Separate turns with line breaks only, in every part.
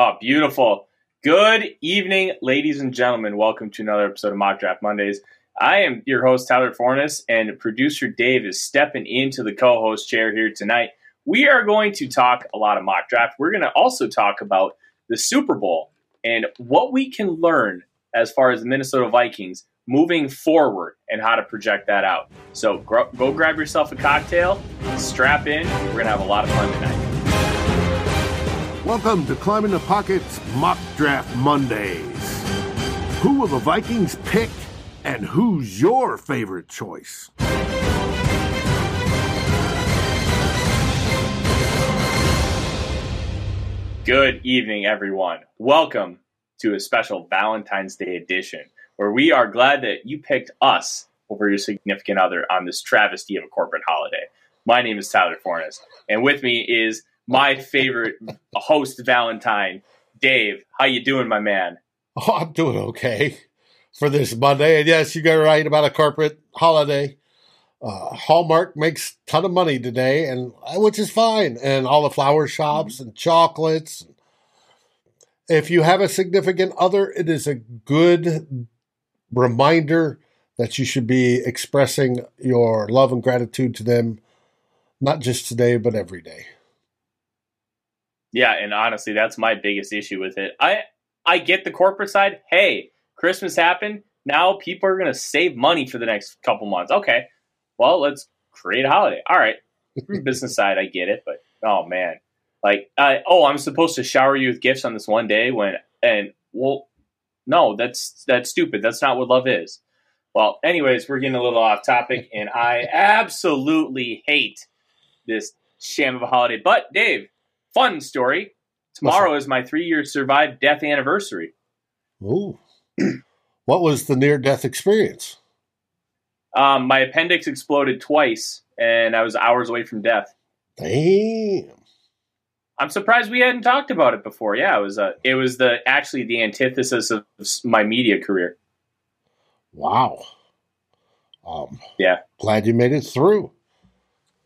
Oh, beautiful. Good evening, ladies and gentlemen. Welcome to another episode of Mock Draft Mondays. I am your host, Tyler Forness, and producer Dave is stepping into the co host chair here tonight. We are going to talk a lot of mock draft. We're going to also talk about the Super Bowl and what we can learn as far as the Minnesota Vikings moving forward and how to project that out. So go, go grab yourself a cocktail, strap in. We're going to have a lot of fun tonight.
Welcome to Climbing the Pockets Mock Draft Mondays. Who will the Vikings pick, and who's your favorite choice?
Good evening, everyone. Welcome to a special Valentine's Day edition where we are glad that you picked us over your significant other on this travesty of a corporate holiday. My name is Tyler Forness, and with me is my favorite host, Valentine, Dave. How you doing, my man?
Oh, I'm doing okay for this Monday. And yes, you got right about a corporate holiday. Uh, Hallmark makes a ton of money today, and uh, which is fine. And all the flower shops and chocolates. If you have a significant other, it is a good reminder that you should be expressing your love and gratitude to them, not just today, but every day.
Yeah, and honestly, that's my biggest issue with it. I I get the corporate side. Hey, Christmas happened. Now people are going to save money for the next couple months. Okay, well, let's create a holiday. All right, business side, I get it, but oh man, like, uh, oh, I'm supposed to shower you with gifts on this one day when, and well, no, that's that's stupid. That's not what love is. Well, anyways, we're getting a little off topic, and I absolutely hate this sham of a holiday. But Dave, fun story. Tomorrow is my three year survived death anniversary.
Ooh. what was the near death experience?
Um, my appendix exploded twice, and I was hours away from death.
Damn.
I'm surprised we hadn't talked about it before. Yeah, it was uh, it was the actually the antithesis of my media career.
Wow. Um,
yeah.
Glad you made it through.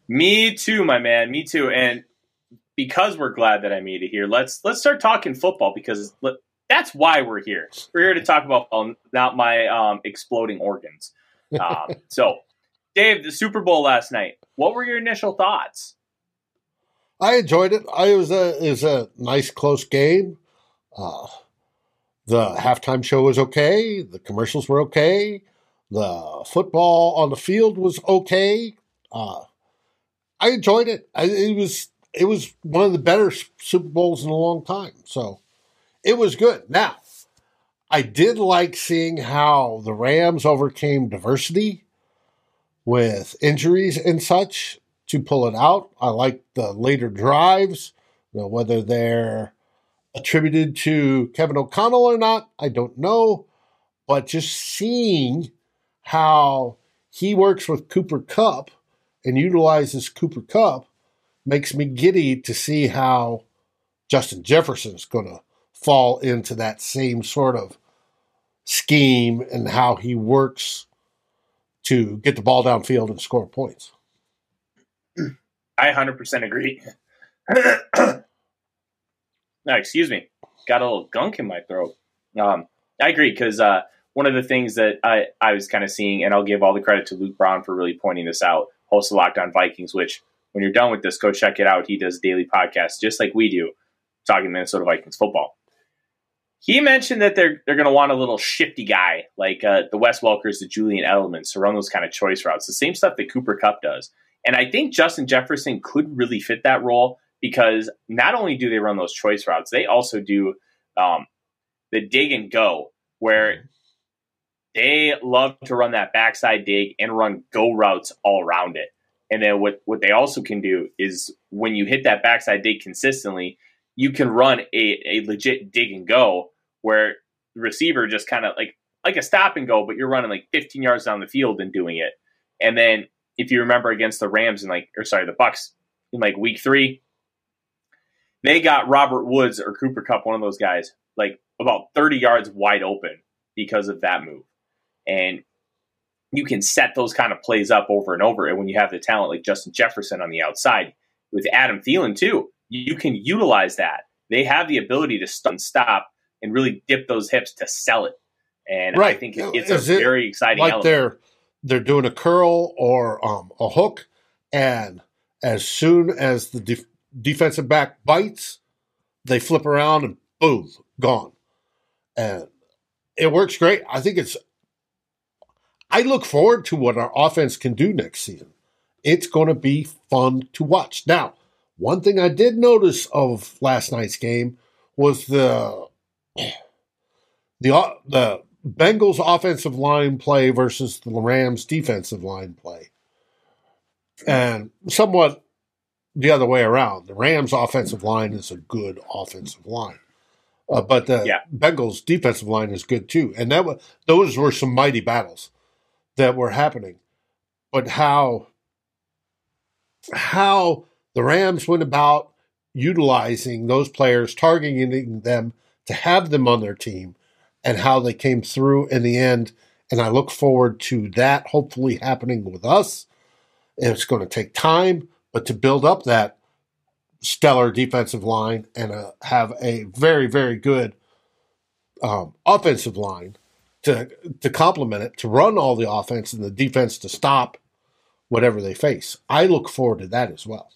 Me too, my man. Me too. And because we're glad that I made it here, let's let's start talking football because that's why we're here. We're here to talk about um, not my um, exploding organs. Um, so, Dave, the Super Bowl last night. What were your initial thoughts?
I enjoyed it. I was a it was a nice close game. Uh, the halftime show was okay. The commercials were okay. The football on the field was okay. Uh, I enjoyed it. I, it was it was one of the better Super Bowls in a long time. So it was good. Now, I did like seeing how the Rams overcame diversity with injuries and such to pull it out. I like the later drives, you know, whether they're attributed to Kevin O'Connell or not, I don't know. But just seeing how he works with Cooper Kupp and utilizes Cooper Kupp makes me giddy to see how Justin Jefferson's going to fall into that same sort of scheme and how he works to get the ball downfield and score points.
I 100% agree. no, excuse me. Got a little gunk in my throat. Um, I agree because uh, one of the things that I, I was kind of seeing, and I'll give all the credit to Luke Braun for really pointing this out, host of Locked On Vikings, which when you're done with this, go check it out. He does daily podcasts just like we do, talking Minnesota Vikings football. He mentioned that they're they're going to want a little shifty guy like uh, the Wes Welkers, the Julian Edelmans to run those kind of choice routes. The same stuff that Cooper Kupp does, and I think Justin Jefferson could really fit that role because not only do they run those choice routes, they also do um, the dig and go where they love to run that backside dig and run go routes all around it. And then what what they also can do is when you hit that backside dig consistently, you can run a, a legit dig and go where the receiver just kind of like like a stop and go, but you're running like 15 yards down the field and doing it. And then if you remember against the Rams and like or sorry, the Bucs in like week three, they got Robert Woods or Cooper Kupp, one of those guys, like about 30 yards wide open because of that move. And you can set those kind of plays up over and over. And when you have the talent like Justin Jefferson on the outside with Adam Thielen too, you can utilize that. they have the ability to st- stop and really dip those hips to sell it. And
Right.
I think it-
Is
it's a
it
very exciting
like
element.
they're they're doing a curl or um, a hook, and as soon as the def- defensive back bites, they flip around and boom, gone. And it works great. I think it's. I look forward to what our offense can do next season. It's going to be fun to watch. Now, one thing I did notice of last night's game was the the the Bengals offensive line play versus the Rams defensive line play. And somewhat the other way around. The Rams offensive line is a good offensive line. Uh, but the
Yeah.
Bengals defensive line is good too. And that was, those were some mighty battles that were happening. But how how the Rams went about utilizing those players, targeting them to have them on their team, and how they came through in the end. And I look forward to that hopefully happening with us. It's going to take time, but to build up that stellar defensive line and uh, have a very, very good um, offensive line to to complement it, to run all the offense and the defense to stop whatever they face. I look forward to that as well.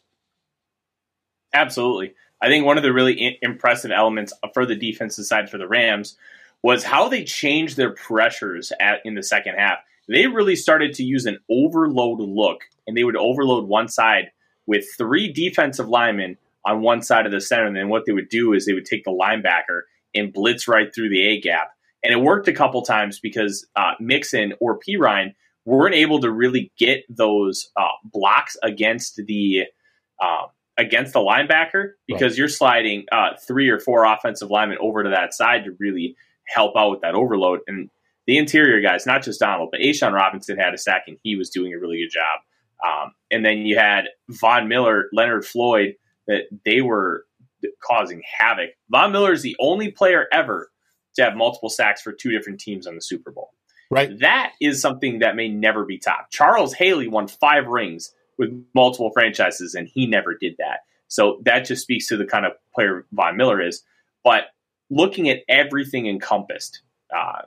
Absolutely. I think one of the really impressive elements for the defensive side for the Rams was how they changed their pressures at in the second half. They really started to use an overload look, and they would overload one side with three defensive linemen on one side of the center. And then what they would do is they would take the linebacker and blitz right through the A gap. And it worked a couple times because uh, Mixon or Perine weren't able to really get those uh, blocks against the um, against the linebacker because you're sliding uh, three or four offensive linemen over to that side to really help out with that overload. And the interior guys, not just Donald, but A'Shawn Robinson had a sack and he was doing a really good job. Um, and then you had Von Miller, Leonard Floyd, that they were causing havoc. Von Miller is the only player ever to have multiple sacks for two different teams on the Super Bowl.
Right.
That is something that may never be topped. Charles Haley won five rings with multiple franchises, and he never did that. So that just speaks to the kind of player Von Miller is. But looking at everything encompassed, uh,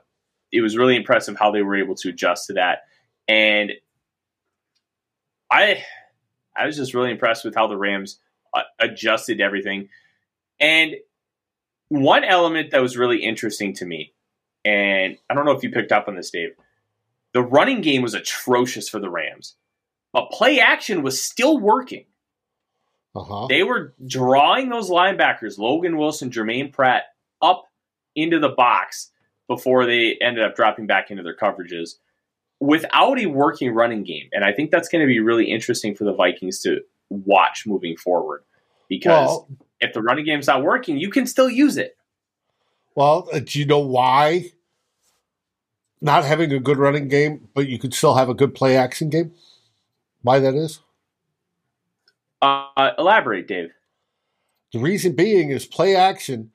it was really impressive how they were able to adjust to that. And I, I was just really impressed with how the Rams uh, adjusted everything. And one element that was really interesting to me, and I don't know if you picked up on this, Dave, the running game was atrocious for the Rams, but play action was still working.
Uh huh.
They were drawing those linebackers, Logan Wilson, Germaine Pratt, up into the box before they ended up dropping back into their coverages without a working running game. And I think that's going to be really interesting for the Vikings to watch moving forward because
Well,
if the running game's not working, you can still use it.
well, uh, do you know why? Not having a good running game, but you could still have a good play action game. Why that is?
Uh, elaborate, Dave.
The reason being is play action,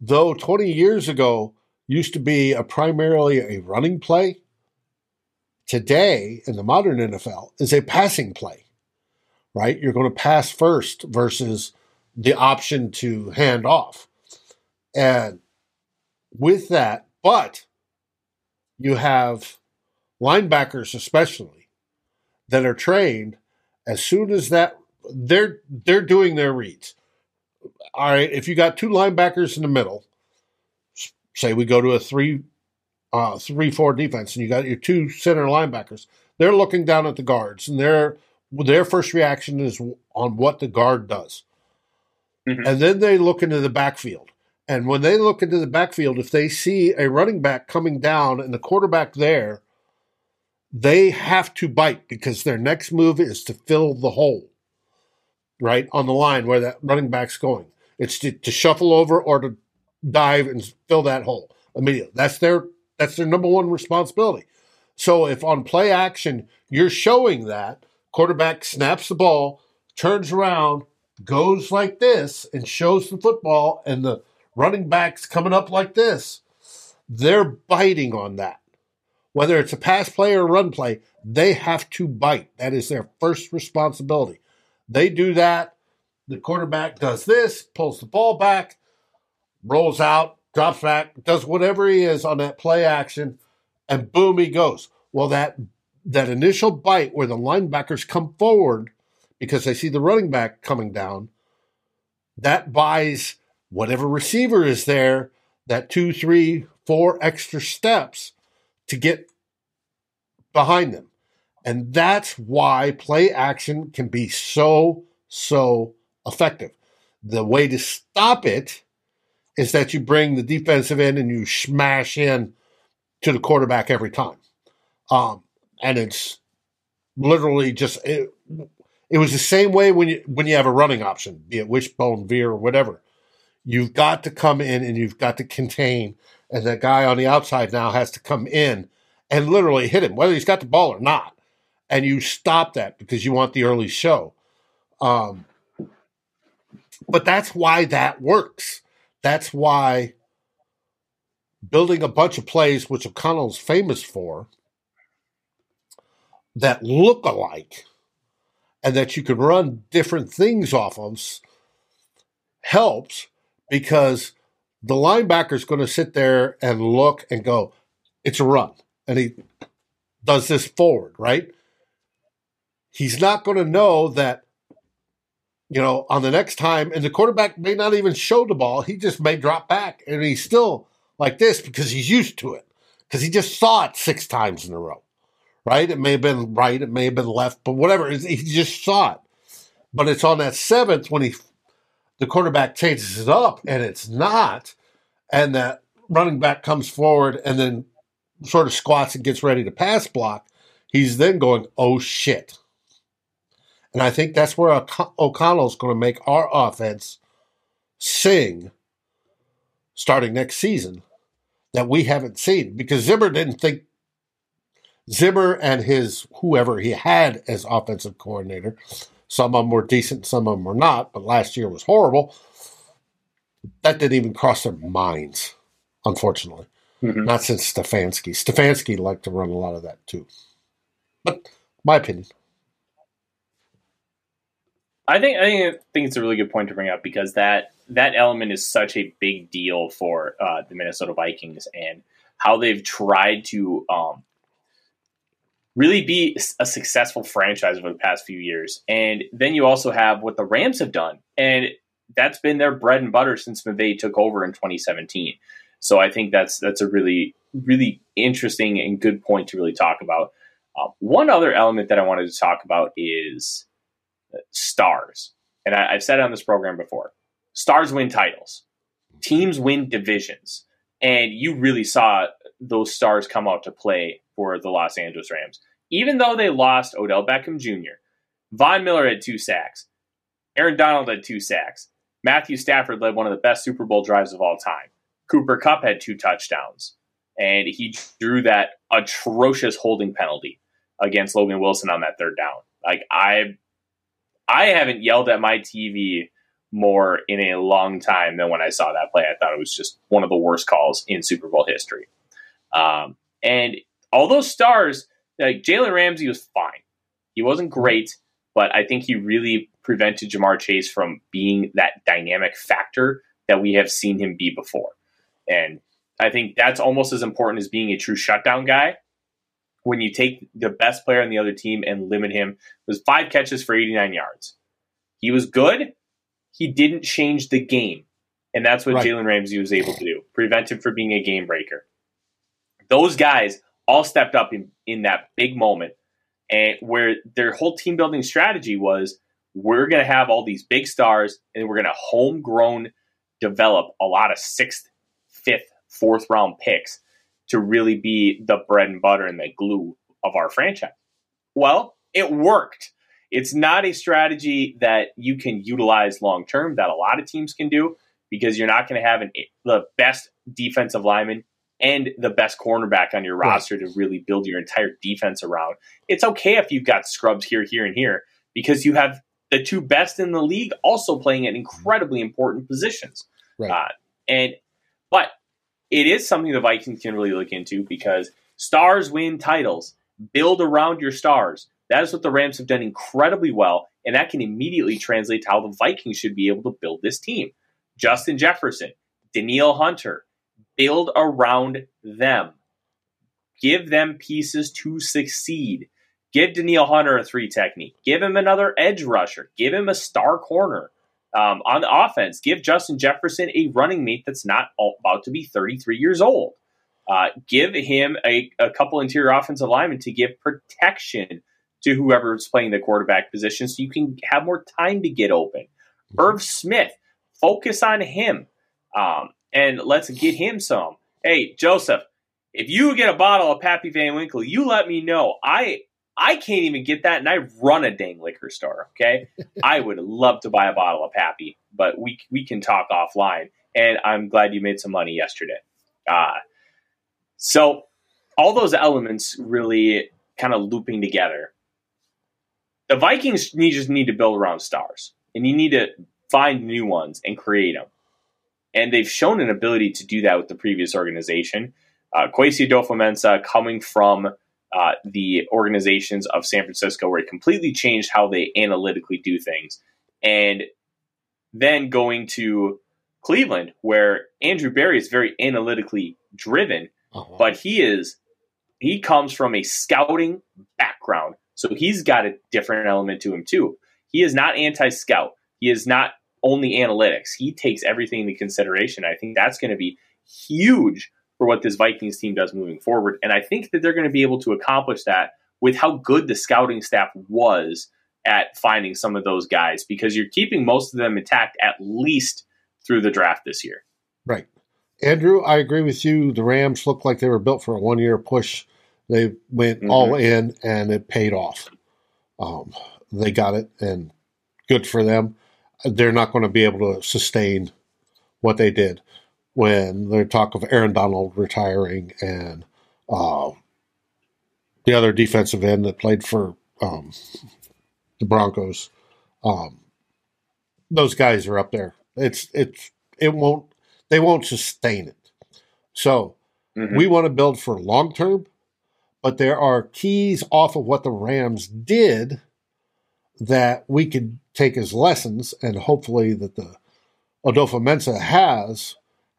though 20 years ago used to be a primarily a running play, today in the modern NFL is a passing play, right? You're going to pass first versus the option to hand off. And with that, but you have linebackers, especially, that are trained as soon as that they're they're doing their reads. All right, if you got two linebackers in the middle, say we go to a three uh three four defense and you got your two center linebackers, they're looking down at the guards and their their first reaction is on what the guard does.
Mhm.
And then they look into the backfield. And when they look into the backfield, if they see a running back coming down and the quarterback there, they have to bite because their next move is to fill the hole right on the line where that running back's going. It's to, to shuffle over or to dive and fill that hole immediately. That's their that's their number one responsibility. So if on play action you're showing that quarterback snaps the ball, turns around, goes like this, and shows the football, and the running back's coming up like this, they're biting on that. Whether it's a pass play or a run play, they have to bite. That is their first responsibility. They do that. The quarterback does this, pulls the ball back. rolls out, drops back, does whatever he is on that play action, and boom, he goes. Well, that that initial bite where the linebackers come forward because they see the running back coming down, that buys whatever receiver is there that two, three, four extra steps to get behind them. And that's why play action can be so, so effective. The way to stop it is that you bring the defensive end and you smash in to the quarterback every time. Um, and it's literally just it was the same way when you when you have a running option, be it wishbone, veer, or whatever. You've got to come in and you've got to contain, and that guy on the outside now has to come in and literally hit him, whether he's got the ball or not. And you stop that because you want the early show. Um, but that's why that works. That's why building a bunch of plays, which O'Connell's famous for, that look alike and that you can run different things off of helps because the linebacker is going to sit there and look and go, it's a run. And he does this forward, right? He's not going to know that, you know, on the next time, and the quarterback may not even show the ball. He just may drop back and he's still like this because he's used to it, because he just saw it six times in a row right? It may have been right, it may have been left, but whatever. He just saw it. But it's on that seventh when he the quarterback changes it up and it's not, and that running back comes forward and then sort of squats and gets ready to pass block. He's then going, oh shit. And I think that's where O'Connell's going to make our offense sing starting next season that we haven't seen because Zimmer didn't think Zimmer and his whoever he had as offensive coordinator, some of them were decent, some of them were not, but last year was horrible. That didn't even cross their minds, unfortunately. Mm-hmm. Not since Stefanski. Stefanski liked to run a lot of that too. But my opinion.
I think I think I think it's a really good point to bring up because that that element is such a big deal for uh, the Minnesota Vikings and how they've tried to um, really be a successful franchise over the past few years. And then you also have what the Rams have done. And that's been their bread and butter since McVay took over in 2017. So I think that's that's a really really interesting and good point to really talk about. Uh, one other element that I wanted to talk about is stars, and I, I've said on this program before. Stars win titles, teams win divisions, and you really saw those stars come out to play for the Los Angeles Rams even though they lost Odell Beckham Jr., Von Miller had two sacks, Aaron Donald had two sacks, Matthew Stafford led one of the best Super Bowl drives of all time. Cooper Kupp had two touchdowns, and he drew that atrocious holding penalty against Logan Wilson on that third down. Like I, I haven't yelled at my TV more in a long time than when I saw that play. I thought it was just one of the worst calls in Super Bowl history. Um, and all those stars like Jalen Ramsey was fine. He wasn't great, but I think he really prevented Ja'Marr Chase from being that dynamic factor that we have seen him be before. And I think that's almost as important as being a true shutdown guy. When you take the best player on the other team and limit him, it was five catches for 89 yards. He was good. He didn't change the game. And that's what right. Jalen Ramsey was able to do. Prevent him from being a game breaker. Those guys all stepped up in, in that big moment and where their whole team building strategy was we're going to have all these big stars and we're going to homegrown develop a lot of sixth, fifth, fourth round picks to really be the bread and butter and the glue of our franchise. Well, it worked. It's not a strategy that you can utilize long term that a lot of teams can do because you're not going to have an, the best defensive lineman and the best cornerback on your roster right. to really build your entire defense around. It's okay if you've got scrubs here, here, and here because you have the two best in the league also playing at incredibly important positions. Right. Uh, and but it is something the Vikings can really look into because stars win titles. Build around your stars. That is what the Rams have done incredibly well, and that can immediately translate to how the Vikings should be able to build this team. Justin Jefferson, Danielle Hunter, build around them. Give them pieces to succeed. Give Danielle Hunter a three technique. Give him another edge rusher. Give him a star corner. Um, on the offense, give Justin Jefferson a running mate that's not about to be 33 years old. Uh, give him a, a couple interior offensive linemen to give protection to whoever's playing the quarterback position so you can have more time to get open. Irv Smith, focus on him. Um, and let's get him some. Hey, Joseph, if you get a bottle of Pappy Van Winkle, you let me know. I I can't even get that, and I run a dang liquor store. Okay, I would love to buy a bottle of Pappy, but we we can talk offline. And I'm glad you made some money yesterday. Uh, so all those elements really kind of looping together. The Vikings need just need to build around stars, and you need to find new ones and create them. And they've shown an ability to do that with the previous organization. Uh, Kwesi Adofo-Mensah coming from uh, the organizations of San Francisco, where it completely changed how they analytically do things. And then going to Cleveland, where Andrew Berry is very analytically driven, uh-huh. but he is he comes from a scouting background, so he's got a different element to him too. He is not anti-scout. He is not only analytics. He takes everything into consideration. I think that's going to be huge for what this Vikings team does moving forward. And I think that they're going to be able to accomplish that with how good the scouting staff was at finding some of those guys because you're keeping most of them intact at least through the draft this year.
Right. Andrew, I agree with you. The Rams looked like they were built for a one year push. They went mm-hmm. all in and it paid off. Um, they got it and good for them. They're not going to be able to sustain what they did when they talk of Aaron Donald retiring and uh, the other defensive end that played for um, the Broncos. Um, those guys are up there. It's it's it won't they won't sustain it. So mm-hmm. we want to build for long term, but there are keys off of what the Rams did that we could take as lessons, and hopefully that the Adofo-Mensah has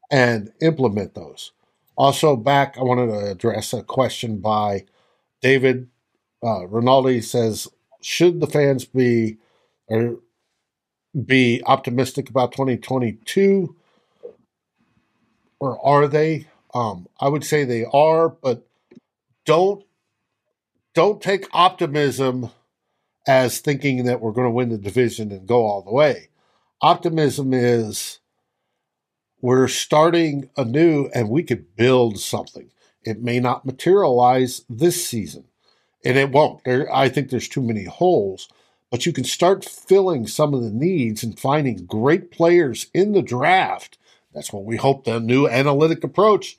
and implement those. Also, back, I wanted to address a question by David uh, Rinaldi says, should the fans be or be optimistic about 2022, or are they? Um, I would say they are, but don't don't take optimism as thinking that we're going to win the division and go all the way. Optimism is we're starting anew and we could build something. It may not materialize this season, and it won't. There, I think there's too many holes, but you can start filling some of the needs and finding great players in the draft. That's what we hope the new analytic approach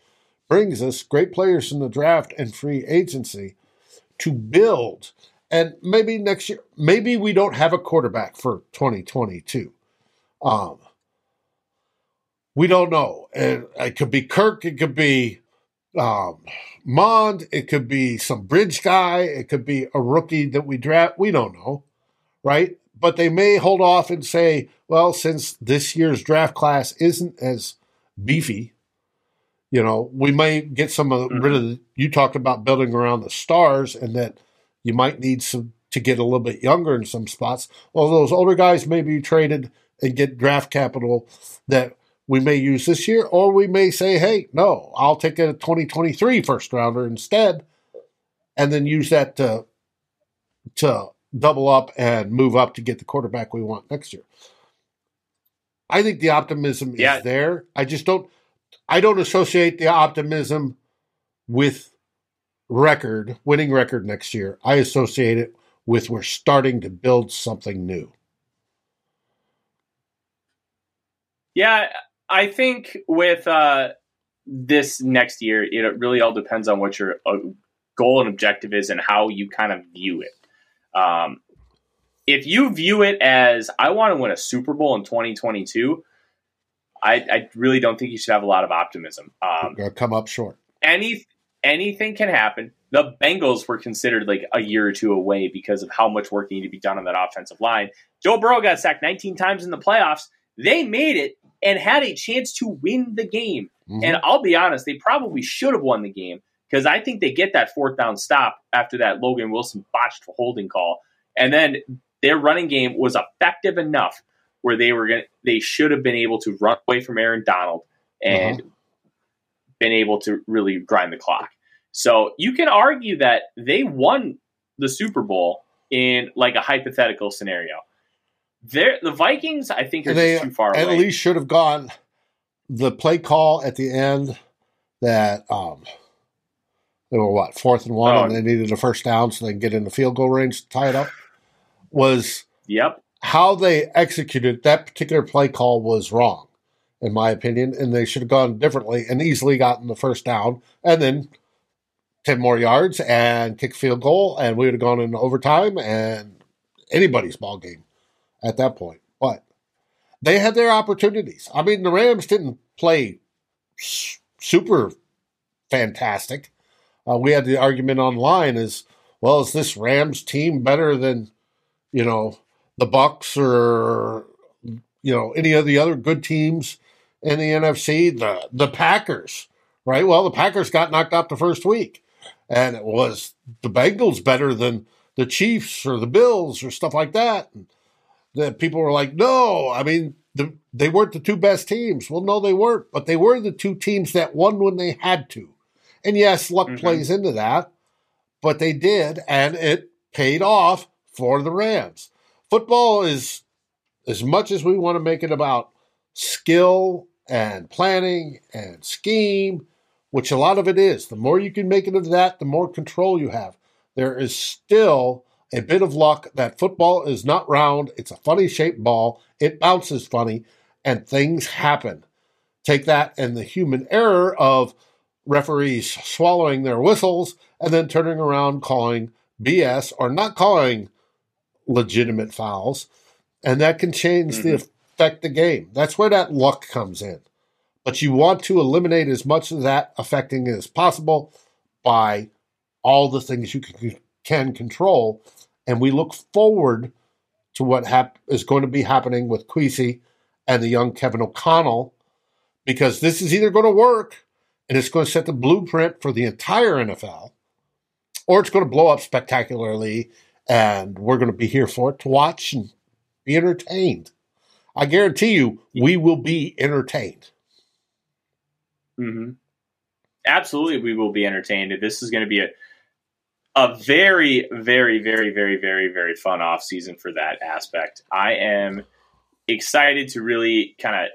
brings us great players in the draft and free agency to build. And maybe next year, maybe we don't have a quarterback for 2022. Um, we don't know. And it could be Kirk, it could be um, Mond, it could be some bridge guy, it could be a rookie that we draft. We don't know, right? But they may hold off and say, well, since this year's draft class isn't as beefy, you know, we may get some of mm-hmm. rid of. The, you talked about building around the stars, and that you might need some to get a little bit younger in some spots. Well, those older guys may be traded and get draft capital that we may use this year, or we may say, hey, no, I'll take a 2023 first rounder instead, and then use that to, to double up and move up to get the quarterback we want next year. I think the optimism yeah. is there. I just don't I don't associate the optimism with record, winning record next year. I associate it with we're starting to build something new.
Yeah, I think with uh, this next year, it really all depends on what your uh, goal and objective is and how you kind of view it. Um, if you view it as I want to win a Super Bowl in 2022, I, I really don't think you should have a lot of optimism. Um,
come up short.
Any anything can happen. The Bengals were considered like a year or two away because of how much work needed to be done on that offensive line. Joe Burrow got sacked 19 times in the playoffs. They made it and had a chance to win the game.
Mhm.
And I'll be honest, they probably should have won the game because I think they get that fourth down stop after that Logan Wilson botched holding call. And then their running game was effective enough where they were going they should have been able to run away from Aaron Donald and been able to really grind the clock. So you can argue that they won the Super Bowl in like a hypothetical scenario. They're, the Vikings, I think, are
they
just too far
at
away.
At least should have gone the play call at the end that um they were what fourth and one
Oh.
and they needed a first down so they can get in the field goal range to tie it up was
yep.
how they executed that particular play call was wrong in my opinion and they should have gone differently and easily gotten the first down and then 10 more yards and kick field goal and we would have gone in overtime and anybody's ball game at that point. But they had their opportunities. I mean the rams didn't play super fantastic. Uh, we had the argument online is well is this rams team better than you know the bucs or you know any of the other good teams in the nfc the the packers right? Well the packers got knocked out the first week and it was the bengals better than the chiefs or the bills or stuff like that. And the people were like no i mean the, they weren't the two best teams. Well no they weren't but they were the two teams that won when they had to. And yes luck
Mhm.
plays into that but they did and it paid off for the rams. Football is as much as we want to make it about skill and planning and scheme which a lot of it is. The more you can make it of that the more control you have. There is still a bit of luck that football is not round. It's a funny shaped ball. It bounces funny and things happen. Take that and the human error of referees swallowing their whistles and then turning around calling bs or not calling legitimate fouls. And that can change the mm-hmm. Affect the game that's where that luck comes in but you want to eliminate as much of that affecting as possible by all the things you can, can control. And we look forward to what hap- is going to be happening with Kwesi and the young Kevin O'Connell, because this is either going to work and it's going to set the blueprint for the entire NFL, or it's going to blow up spectacularly and we're going to be here for it to watch and be entertained. I guarantee you, we will be entertained.
hmm Absolutely, we will be entertained. This is going to be a a very, very, very, very, very, very fun off season for that aspect. I am excited to really kind of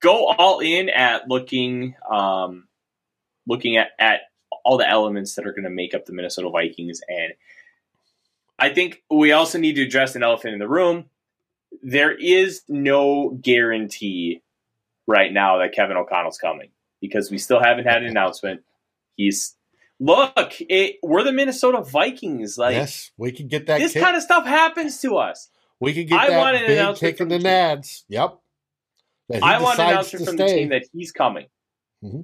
go all in at looking, um, looking at at all the elements that are going to make up the Minnesota Vikings, and I think we also need to address an elephant in the room. There is no guarantee right now that Kevin O'Connell's coming because we still haven't had an announcement. He's look, it, we're the Minnesota Vikings. Like
yes, we can get that.
this
kick.
kind of stuff happens to us.
we can get
I want
that
an
big
announcement
kick in the nads. Yep.
I want an announcement from the team that he's coming. Mm-hmm.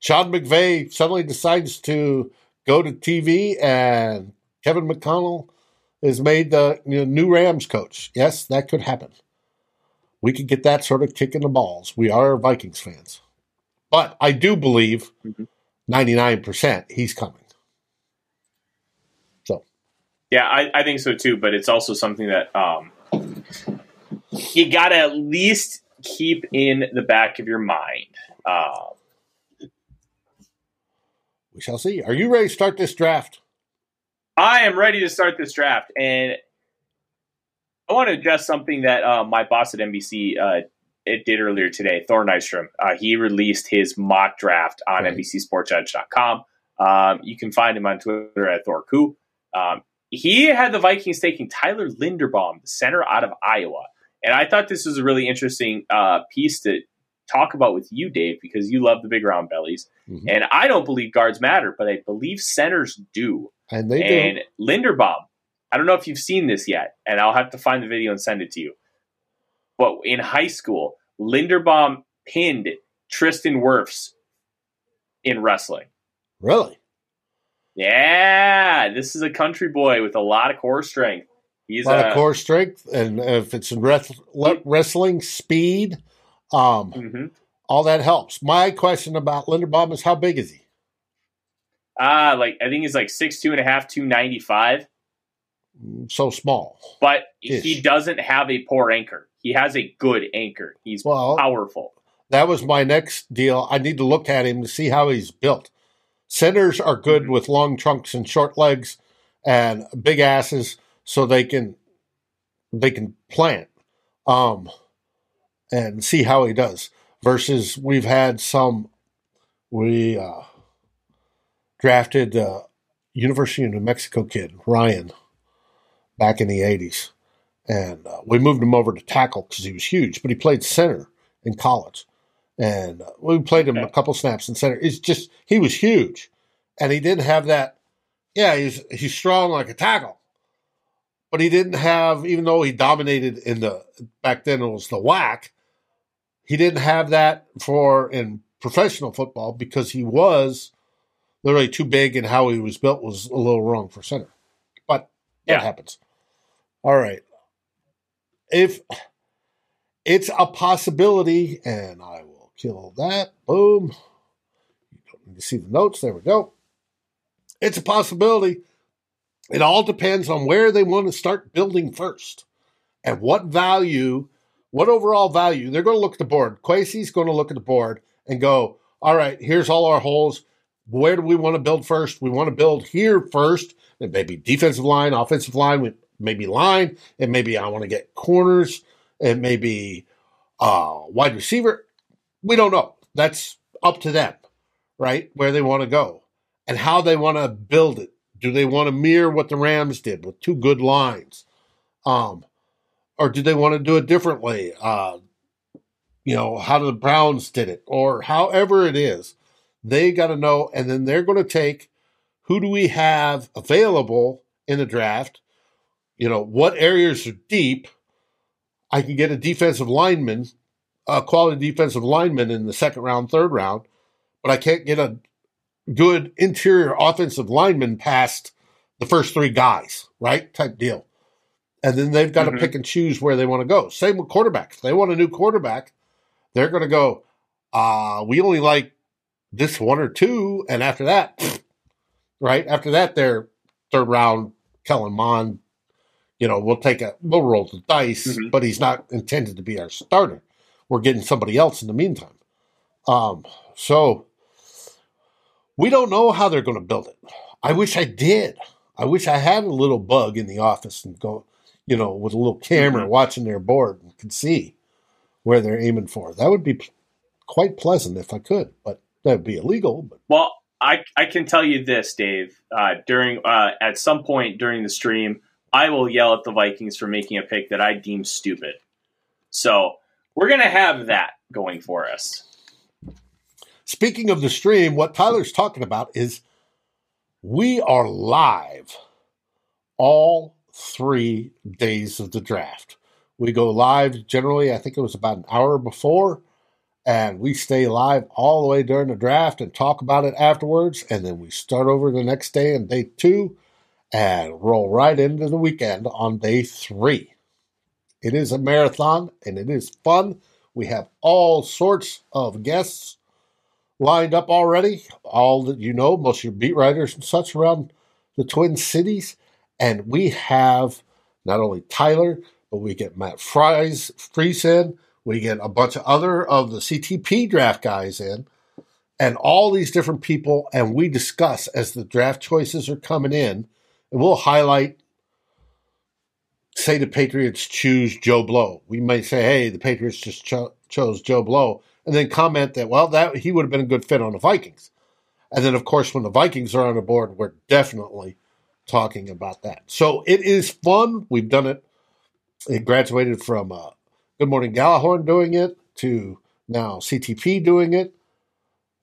Sean McVay suddenly decides to go to TV, and Kevin O'Connell is made the you know, new Rams coach. Yes, that could happen. We could get that sort of kick in the balls. We are Vikings fans, but I do believe
Mhm.
ninety nine percent he's coming. So
Yeah, I, I think so too. But it's also something that um, you got to at least keep in the back of your mind. Uh,
we shall see. Are you ready to start this draft?
I am ready to start this draft, and I want to address something that uh, my boss at NBC uh, it did earlier today. Thor Nystrom, uh, he released his mock draft on
Right.
NBCSportsEdge.com. Um, you can find him on Twitter at ThorKoo. Um, he had the Vikings taking Tyler Linderbaum, the center out of Iowa, and I thought this was a really interesting uh, piece to talk about with you, Dave, because you love the big round bellies,
Mhm.
and I don't believe guards matter, but I believe centers do.
And they
And
do.
Linderbaum, I don't know if you've seen this yet, and I'll have to find the video and send it to you. But in high school, Linderbaum pinned Tristan Wirfs in wrestling.
Really?
Yeah, this is a country boy with a lot of core strength. He's
a lot of
a
core strength, and if it's in wrestling, speed, um,
mhm.
all that helps. My question about Linderbaum is how big is he?
Ah, like I think he's like six two and a half, two ninety five.
So small.
But
Ish.
he doesn't have a poor anchor. He has a good anchor. He's
Well,
powerful.
that was my next deal. I need to look at him to see how he's built. Centers are good
Mm-hmm.
with long trunks and short legs and big asses, so they can they can plant um, and see how he does. Versus we've had some we uh, drafted uh, University of New Mexico kid Ryan back in the eighties, and uh, we moved him over to tackle because he was huge, but he played center in college, and uh, we played him a couple snaps in center. It's just he was huge, and he didn't have that. Yeah, he's he's strong like a tackle, but he didn't have. Even though he dominated in the back then, it was the whack. He didn't have that for in professional football because he was literally too big, and how he was built was a little wrong for center. But that
Yeah.
happens. All right. If it's a possibility, and I will kill that. Boom. You don't need to see the notes. There we go. It's a possibility. It all depends on where they want to start building first and what value, what overall value. They're going to look at the board. Kwesi's going to look at the board and go, all right, here's all our holes. Where do we want to build first? We want to build here first. It may be defensive line, offensive line, maybe line. It may be I want to get corners. It may be uh, wide receiver. We don't know. That's up to them, right? Where they want to go and how they want to build it. Do they want to mirror what the Rams did with two good lines? Um, or do they want to do it differently? Uh, you know, how the Browns did it, or however it is, they got to know. And then they're going to take who do we have available in the draft? You know, what areas are deep? I can get a defensive lineman, a quality defensive lineman in the second round, third round, but I can't get a good interior offensive lineman past the first three guys, right? Type deal. And then they've got
Mhm.
to pick and choose where they want to go. Same with quarterback. If they want a new quarterback, they're going to go, uh, we only like this one or two. And after that, right? After that, they're third round, Kellen Mond. You know, we'll take a, we'll roll the dice,
Mhm.
but he's not intended to be our starter. We're getting somebody else in the meantime. Um, so we don't know how they're going to build it. I wish I did. I wish I had a little bug in the office and go, you know, with a little camera
Mhm.
watching their board and could see where they're aiming for. That would be quite pleasant if I could, but that would be illegal. But
Well, I I can tell you this, Dave. Uh, during uh, at some point during the stream, I will yell at the Vikings for making a pick that I deem stupid. So we're gonna have that going for us.
speaking of the stream, what Tyler's talking about is we are live all three days of the draft. We go live generally, I think it was about an hour before, and we stay live all the way during the draft and talk about it afterwards. And then we start over the next day on day two and roll right into the weekend on day three. It is a marathon and it is fun. We have all sorts of guests lined up already. All that you know, most of your beat writers and such around the Twin Cities. And we have not only Tyler, but we get Matt Fries, Fries in. We get a bunch of other of the CTP draft guys in, and all these different people. And we discuss as the draft choices are coming in, and we'll highlight. Say the Patriots choose Joe Blow. We might say, "Hey, the Patriots just cho- chose Joe Blow," and then comment that, "Well, that he would have been a good fit on the Vikings." And then, of course, when the Vikings are on the board, we're definitely talking about that. So it is fun. We've done it. It graduated from uh, Good Morning Gallahorn doing it to now CTP doing it,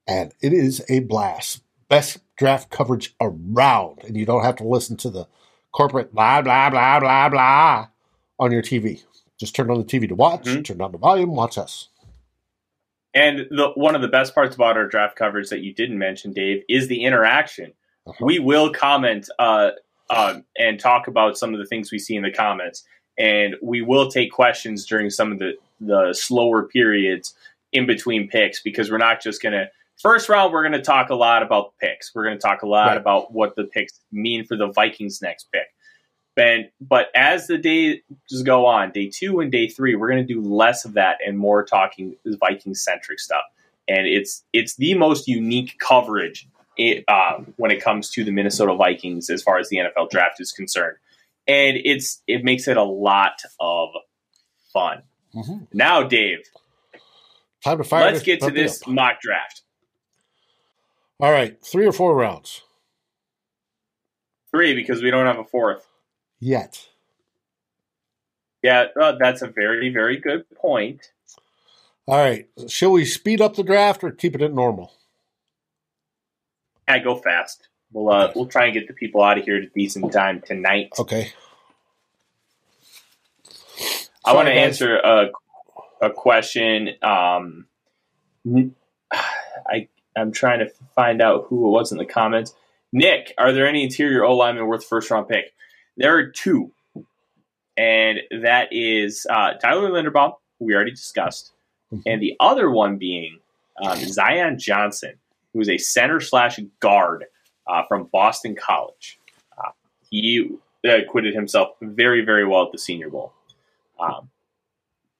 and it is a blast. Best draft coverage around, and you don't have to listen to the corporate blah blah blah blah blah on your TV. Just turn on the TV to watch.
Mhm.
Turn down the volume. Watch us.
And the one of the best parts about our draft coverage that you didn't mention, Dave, is the interaction.
Uh-huh.
We will comment uh, um, and talk about some of the things we see in the comments. And we will take questions during some of the, the slower periods in between picks because we're not just going to. First round, we're going to talk a lot about picks. We're going to talk a lot
Right.
about what the picks mean for the Vikings' next pick. And, but as the days go on, day two and day three, we're going to do less of that and more talking Viking centric stuff. And it's it's the most unique coverage it, um, when it comes to the Minnesota Vikings as far as the NFL draft is concerned, and it's it makes it a lot of fun.
Mhm.
Now, Dave,
Time to fire.
let's get to this
up.
mock draft.
All right, three or four rounds
Three because we don't have a fourth.
yet.
Yeah, uh, that's a very very good point.
All right, shall we speed up the draft or keep it at normal?
I go fast. We'll uh, we'll try and get the people out of here at a decent time tonight.
Okay.
I want to answer a a question. Um, n- I I'm trying to find out who it was in the comments. Nick, are there any interior O linemen worth first round pick? There are two, and that is uh, Tyler Linderbaum, who we already discussed,
Mhm.
and the other one being um, Zion Johnson, who is a center slash guard uh, from Boston College. Uh, he uh, acquitted himself very very well at the Senior Bowl. Um,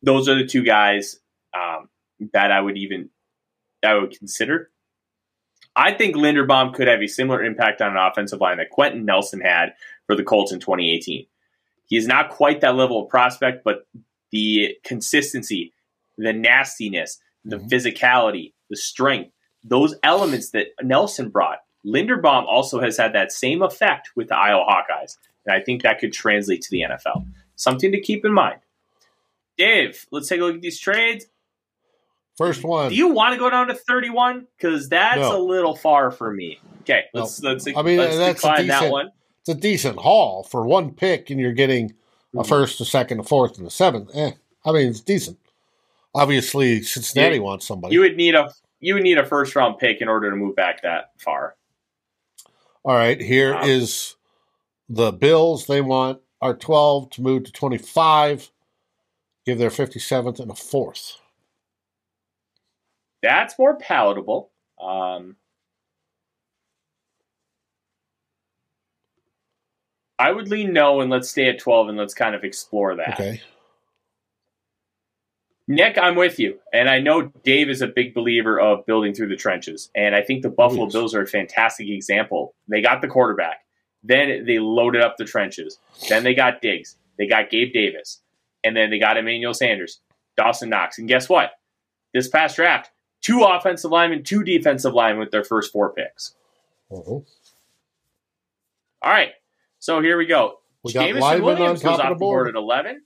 those are the two guys um, that I would even I would consider. I think Linderbaum could have a similar impact on an offensive line that Quenton Nelson had for the Colts in 2018. He's not quite that level of prospect, but the consistency, the nastiness, the
Mhm.
physicality, the strength, those elements that Nelson brought, Linderbaum also has had that same effect with the Iowa Hawkeyes. And I think that could translate to the NFL. Something to keep in mind. Dave, let's take a look at these trades.
First one.
Do you want to go down to 31? Because that's
No.
a little far for me. Okay,
No.
let's let's,
I mean,
let's
that's
decline that
decent-
one.
it's a decent haul for one pick, and you're getting a
Mhm.
first, a second, a fourth, and a seventh. Eh, I mean, it's decent. Obviously, Cincinnati
You-
wants somebody.
You would need a you would need a first round pick in order to move back that far.
All right, here
Wow.
is the Bills. They want our 12 to move to 25, give their 57th and a fourth.
That's more palatable. Um, I would lean no, and let's stay at 12 and let's kind of explore that.
Okay.
Nick, I'm with you. And I know Dave is a big believer of building through the trenches. And I think the Buffalo
yes.
Bills are a fantastic example. They got the quarterback. Then they loaded up the trenches. Then they got Diggs. They got Gabe Davis. And then they got Emmanuel Sanders, Dawson Knox. And guess what? This past draft, two offensive linemen, two defensive linemen with their first four picks.
Uh-huh.
All right. So here we go.
We got
Jameson
linemen on
Williams goes
of
off
the
the board
board.
at 11.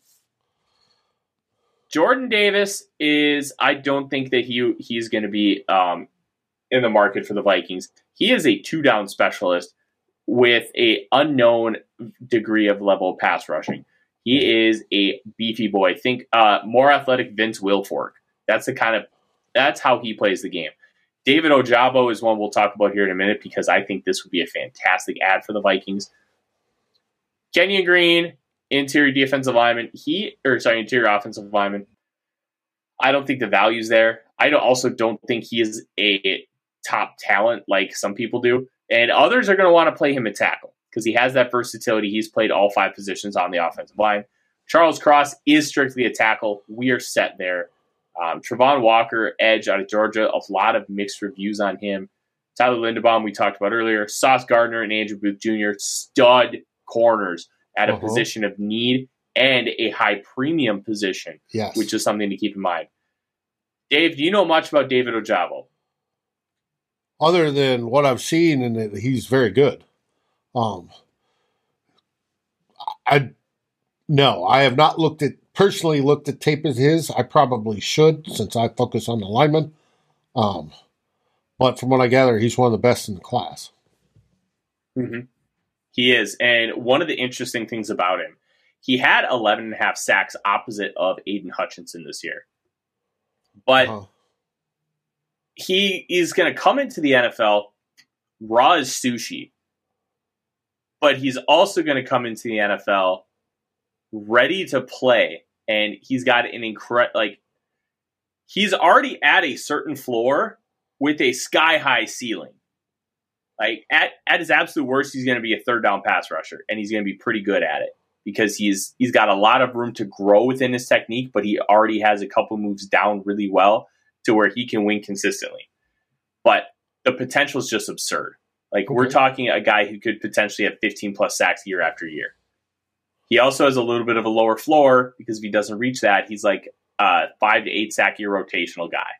Jordan Davis is, I don't think that he he's going to be um, in the market for the Vikings. He is a two down specialist with a unknown degree of level of pass rushing. He is a beefy boy. Think uh, more athletic Vince Wilfork. That's the kind of that's how he plays the game. David Ojabo is one we'll talk about here in a minute because I think this would be a fantastic ad for the Vikings. Kenyon Green, interior defensive lineman. He or sorry, interior offensive lineman. I don't think the value's there. I don't, also don't think he is a top talent like some people do. And others are going to want to play him at tackle because he has that versatility. He's played all five positions on the offensive line. Charles Cross is strictly a tackle. We are set there. Um, Travon Walker, edge out of Georgia, a lot of mixed reviews on him. Tyler Linderbaum, we talked about earlier. Sauce Gardner and Andrew Booth Jr., stud corners at a
Uh-huh.
position of need and a high premium position,
Yes.
which is something to keep in mind. Dave, do you know much about David Ojabo?
Other than what I've seen, and that he's very good. Um, I no, I have not looked at personally looked at tape of his. I probably should since I focus on the lineman. Um, but from what I gather, he's one of the best in the class.
Mm-hmm. He is. And one of the interesting things about him, he had 11 and a half sacks opposite of Aidan Hutchinson this year. But he is going to come into the NFL raw as sushi. but he's also going to come into the NFL ready to play, and he's got an incredible like he's already at a certain floor with a sky high ceiling. Like at at his absolute worst, he's going to be a third down pass rusher, and he's going to be pretty good at it because he's he's got a lot of room to grow within his technique, but he already has a couple moves down really well to where he can win consistently. But the potential is just absurd. Like okay. we're talking a guy who could potentially have 15 plus sacks year after year. He also has a little bit of a lower floor because if he doesn't reach that, he's like a five to eight sack year rotational guy.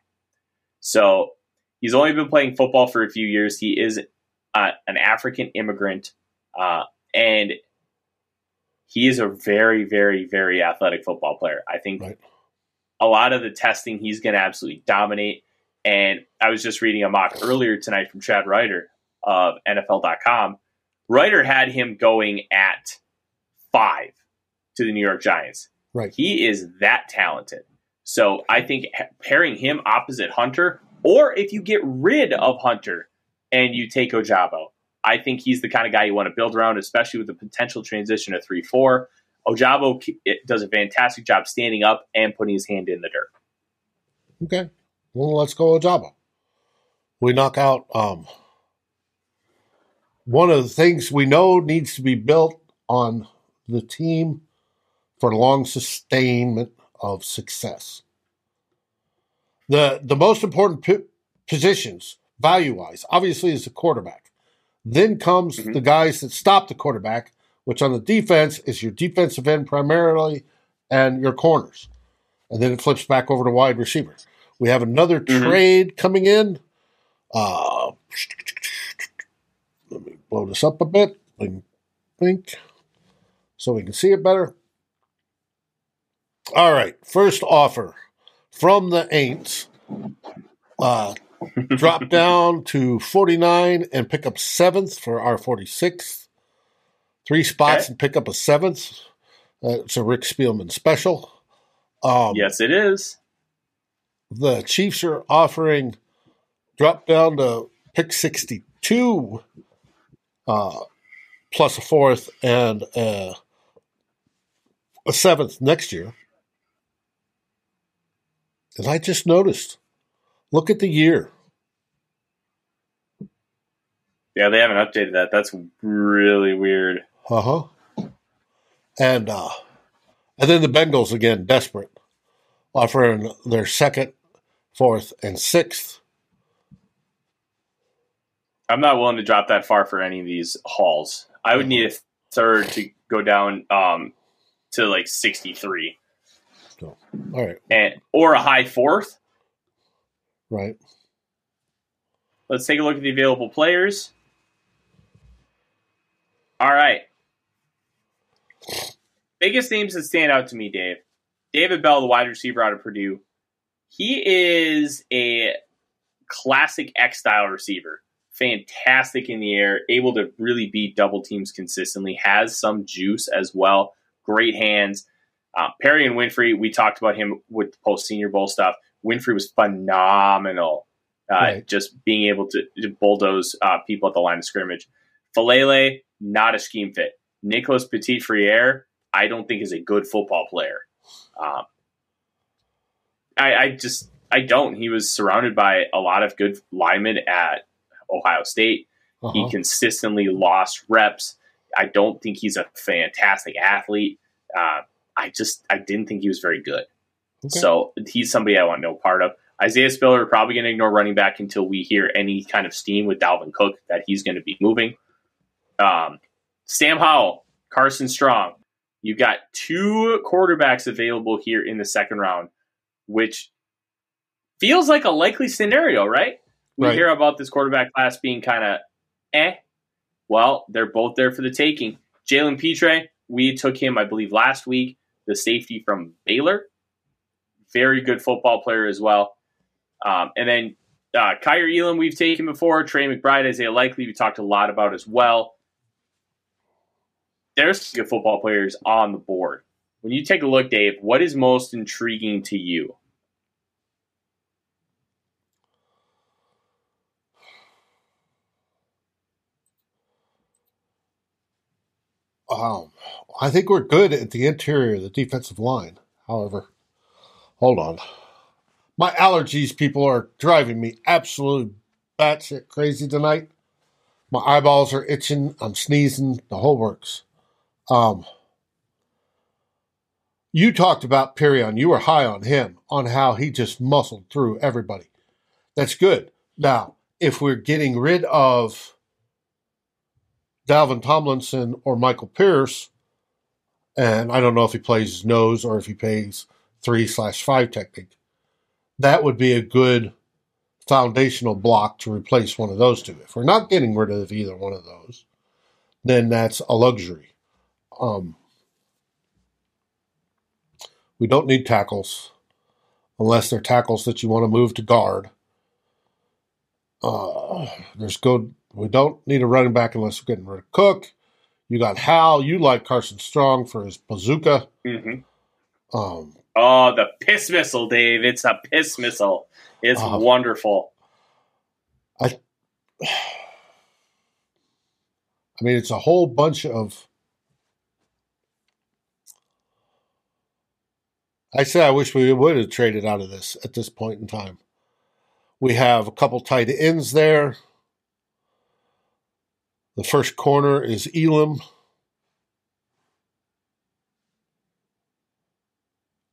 So he's only been playing football for a few years. He is uh, an African immigrant, uh, and he is a very, very, very athletic football player. I think right. a lot of the testing he's going to absolutely dominate. And I was just reading a mock earlier tonight from Chad Reuter of NFL.com. Reuter had him going at five to the New York Giants.
Right.
He is that talented. So I think pairing him opposite Hunter, or if you get rid of Hunter and you take Ojabo, I think he's the kind of guy you want to build around, especially with the potential transition to 3 4. Ojabo does a fantastic job standing up and putting his hand in the dirt.
Okay. Well, let's go Ojabo. We knock out um, one of the things we know needs to be built on the team for long sustainment of success. The the most important p- positions value wise, obviously, is the quarterback. Then comes mm-hmm. the guys that stop the quarterback, which on the defense is your defensive end primarily and your corners. And then it flips back over to wide receivers. We have another mm-hmm. trade coming in. Uh, let me blow this up a bit. I think so we can see it better. All right, first offer from the Aints. Uh, drop down to 49 and pick up seventh for our 46th. Three spots okay. and pick up a seventh. It's a Rick Spielman special.
Um, yes, it is.
The Chiefs are offering drop down to pick 62 uh, plus a fourth and a seventh next year. And I just noticed look at the year.
Yeah, they haven't updated that. That's really weird.
Uh huh. And uh, and then the Bengals again, desperate, offering their second, fourth, and sixth.
I'm not willing to drop that far for any of these hauls. I would need a third to go down um, to like 63.
So, all right.
And or a high fourth.
Right.
Let's take a look at the available players. All right. Biggest names that stand out to me, Dave. David Bell, the wide receiver out of Purdue. He is a classic X style receiver. Fantastic in the air, able to really beat double teams consistently, has some juice as well. Great hands. Uh, and Winfrey, we talked about him with the post Senior Bowl stuff. Winfrey was phenomenal, uh, right. just being able to, to bulldoze uh, people at the line of scrimmage. Faalele, not a scheme fit. Nicholas Petit Frere, I don't think is a good football player. Um, I, I, just I don't. He was surrounded by a lot of good linemen at Ohio State. Uh-huh. He consistently lost reps. I don't think he's a fantastic athlete. Uh, I just I didn't think he was very good. Okay. So he's somebody I want no part of. Isaiah Spiller probably going to ignore running back until we hear any kind of steam with Dalvin Cook that he's going to be moving. Um, Sam Howell, Carson Strong. You've got two quarterbacks available here in the second round, which feels like a likely scenario, right? We right. hear about this quarterback class being kind of eh. Well, they're both there for the taking. Jalen Pitre, we took him, I believe, last week, the safety from Baylor. Very good football player as well. Um, and then uh, Kaiir Elam, we've taken before. Trey McBride, Isaiah Likely, we talked a lot about as well there's good football players on the board. When you take a look, Dave, what is most intriguing to you?
Um, I think we're good at the interior, the defensive line. However, hold on. My allergies, people, are driving me absolutely batshit crazy tonight. My eyeballs are itching. I'm sneezing. The whole works. Um, you talked about Perrion. You were high on him, on how he just muscled through everybody. That's good. Now, if we're getting rid of Dalvin Tomlinson or Michael Pierce, and I don't know if he plays his nose or if he plays three slash five technique, that would be a good foundational block to replace one of those two. If we're not getting rid of either one of those, then that's a luxury. Um, we don't need tackles unless they're tackles that you want to move to guard. Uh, there's good. We don't need a running back unless we're getting rid of Cook. You got Howell. You like Carson Strong for his bazooka.
Mm-hmm.
Um,
oh, the piss missile, Dave! It's a piss missile. It's uh, wonderful.
I, I mean, it's a whole bunch of. I say I wish we would have traded out of this at this point in time. We have a couple tight ends there. The first corner is Elam.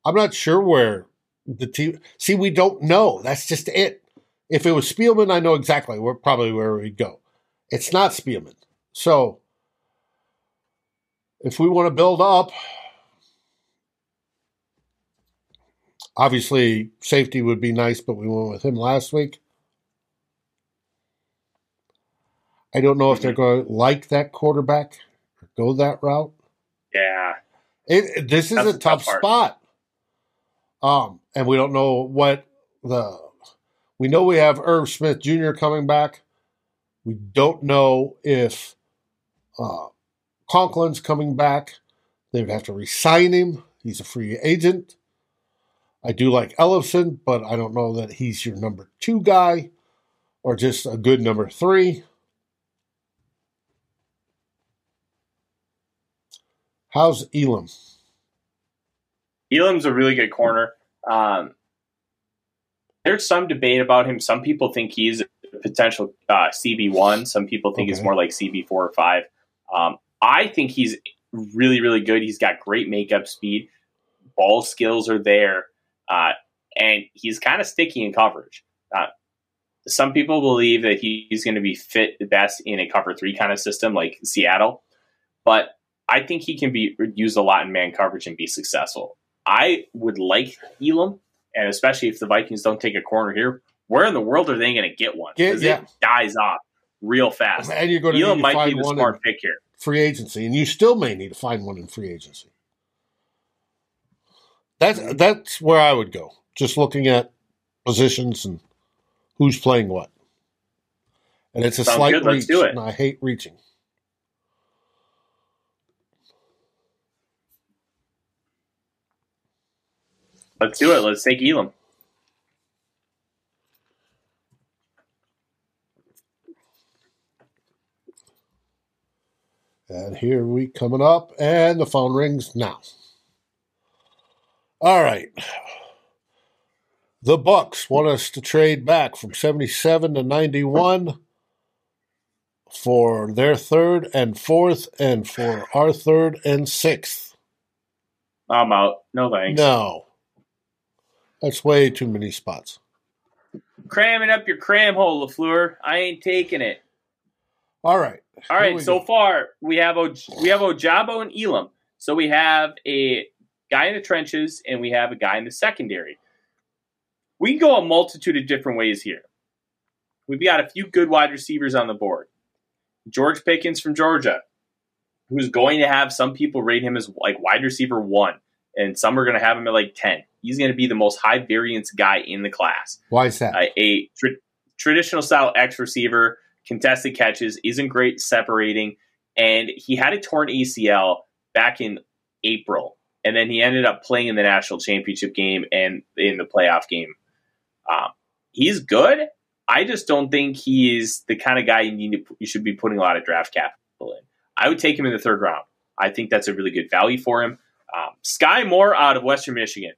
I'm not sure where the team. See, we don't know. That's just it. If it was Spielman, I know exactly where probably where we'd go. It's not Spielman. So if we want to build up, obviously safety would be nice, but we went with him last week. I don't know if they're mm-hmm. going to like that quarterback or go that route.
Yeah.
It, this is That's a tough, tough spot. Um, and we don't know what the we know we have Irv Smith Jr. coming back. We don't know if uh, Conklin's coming back. They would have to resign him. He's a free agent. I do like Ellison, but I don't know that he's your number two guy or just a good number three. How's Elam?
Elam's a really good corner. Um, there's some debate about him. Some people think he's a potential uh, CB1. Some people think okay. he's more like CB4 or 5. Um, I think he's really, really good. He's got great makeup speed. Ball skills are there. Uh, and he's kind of sticky in coverage. Uh, some people believe that he's going to be fit the best in a cover three kind of system like Seattle. But I think he can be used a lot in man coverage and be successful. I would like Elam, and especially if the Vikings don't take a corner here, where in the world are they going to get one? Because yeah. it dies off real fast.
And you're going to Elam
might
be
the smart pick here.
Free agency, and you still may need to find one in free agency. That's mm-hmm. that's where I would go. Just looking at positions and who's playing what. And it's a Sounds slight reach, and I hate reaching.
Let's do it. Let's take Elam.
And here we coming up, and the phone rings now. All right. The Bucs want us to trade back from 77 to 91 for their third and fourth and for our third and sixth.
I'm out. No thanks.
No. That's way too many spots.
Cramming up your cram hole, Lafleur. I ain't taking it.
All right.
All right. So go. far, we have o- we have Ojabo and Elam. So we have a guy in the trenches and we have a guy in the secondary. We can go a multitude of different ways here. We've got a few good wide receivers on the board. George Pickens from Georgia, who's going to have some people rate him as like wide receiver one, and some are going to have him at like 10 he's going to be the most high variance guy in the class.
Why is that?
Uh, a tra- traditional style X receiver, contested catches, isn't great separating, and he had a torn ACL back in April, and then he ended up playing in the national championship game and in the playoff game. Um, he's good. I just don't think he's the kind of guy you need to, you should be putting a lot of draft capital in. I would take him in the third round. I think that's a really good value for him. Um, Sky Moore out of Western Michigan.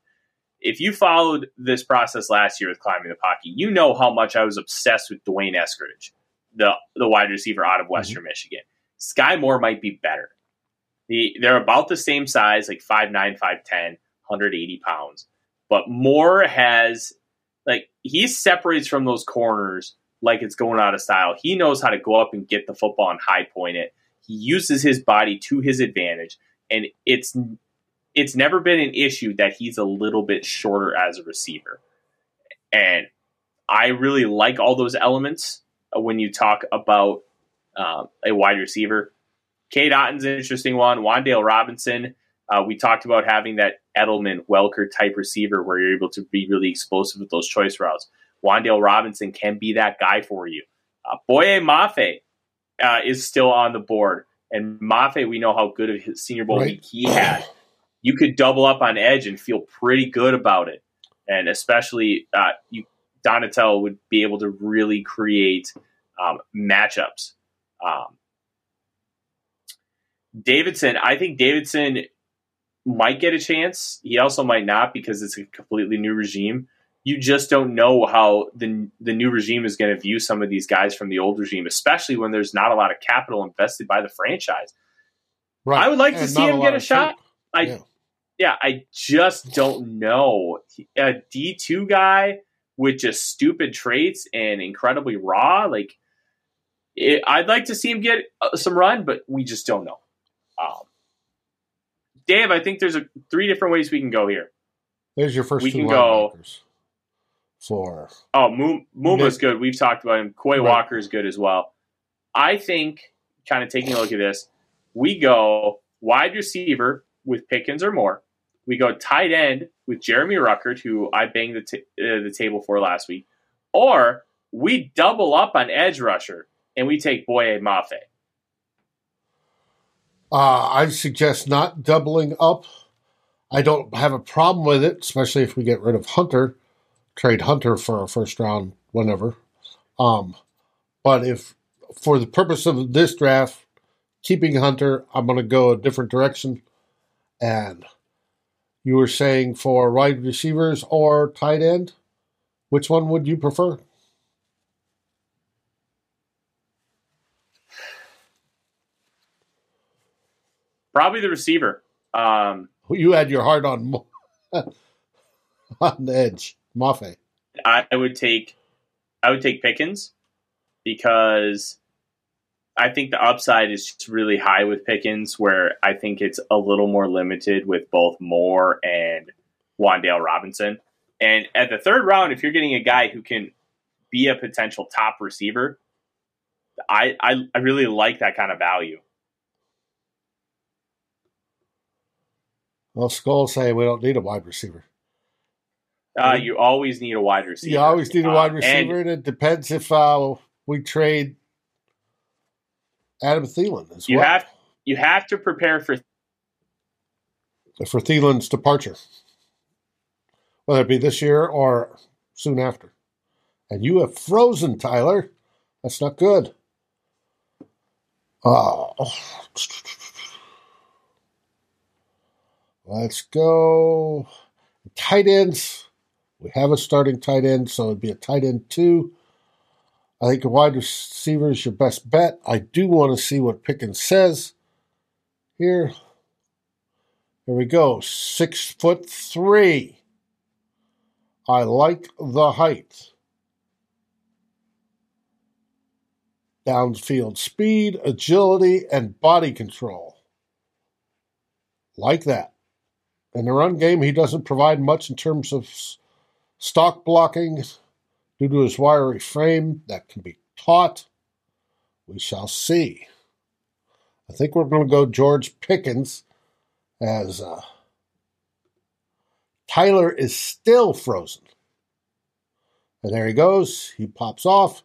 If you followed this process last year with climbing the pocket, you know how much I was obsessed with D'Wayne Eskridge, the the wide receiver out of Western mm-hmm. Michigan. Sky Moore might be better. The, they're about the same size, like 5'9", 5'10", 180 pounds. But Moore has, like, he separates from those corners like it's going out of style. He knows how to go up and get the football and high point it. He uses his body to his advantage, and it's it's never been an issue that he's a little bit shorter as a receiver. And I really like all those elements when you talk about um, a wide receiver. Cade Otton's an interesting one. Wan'Dale Robinson. Uh, we talked about having that Edelman Welker type receiver where you're able to be really explosive with those choice routes. Wan'Dale Robinson can be that guy for you. Uh, Boye Mafe uh, is still on the board. And Mafe, we know how good of his Senior Bowl right. week he had. You could double up on edge and feel pretty good about it. And especially, uh, you Donatell would be able to really create um, matchups. Um, Davidson, I think Davidson might get a chance. He also might not because it's a completely new regime you just don't know how the the new regime is going to view some of these guys from the old regime, especially when there's not a lot of capital invested by the franchise. Right. I would like and to see him get a shot. I yeah. Yeah, I just don't know. A D two guy with just stupid traits and incredibly raw, like it, I'd like to see him get uh, some run, but we just don't know. Um, Dave, I think there's a, three different ways we can go here.
There's your first. We can go for.
Oh, Muma's good. We've talked about him. Quay right. Walker is good as well. I think, kind of taking a look at this, we go wide receiver with Pickens or Moore. We go tight end with Jeremy Ruckert, who I banged the, t- uh, the table for last week. Or we double up on edge rusher and we take Boye Mafe.
Uh, I suggest not doubling up. I don't have a problem with it, especially if we get rid of Hunter trade Hunter for a first round whenever. Um, but if for the purpose of this draft, keeping Hunter, I'm going to go a different direction. And you were saying for wide receivers or tight end, which one would you prefer?
Probably the receiver. Um,
you had your heart on on the edge. Mafe.
I would take I would take Pickens because I think the upside is just really high with Pickens, where I think it's a little more limited with both Moore and Wan'Dale Robinson. And at the third round, if you're getting a guy who can be a potential top receiver, I I, I really like that kind of value.
Well, Skull say we don't need a wide receiver.
Uh, you always need a wide receiver.
You always need a wide uh, receiver, and, and, it depends if uh, we trade Adam Thielen as
you
well.
Have, you have to prepare for
for Thielen's departure, whether it be this year or soon after. And you have frozen, Tyler. That's not good. Oh. Let's go. Tight ends. We have a starting tight end, so it'd be a tight end two. I think a wide receiver is your best bet. I do want to see what Pickens says here. Here we go. Six foot three. I like the height. Downfield speed, agility, and body control. Like that. In the run game, he doesn't provide much in terms of Stock blocking, due to his wiry frame, that can be taught. We shall see. I think we're going to go George Pickens as uh, Tyler is still frozen. And there he goes. He pops off.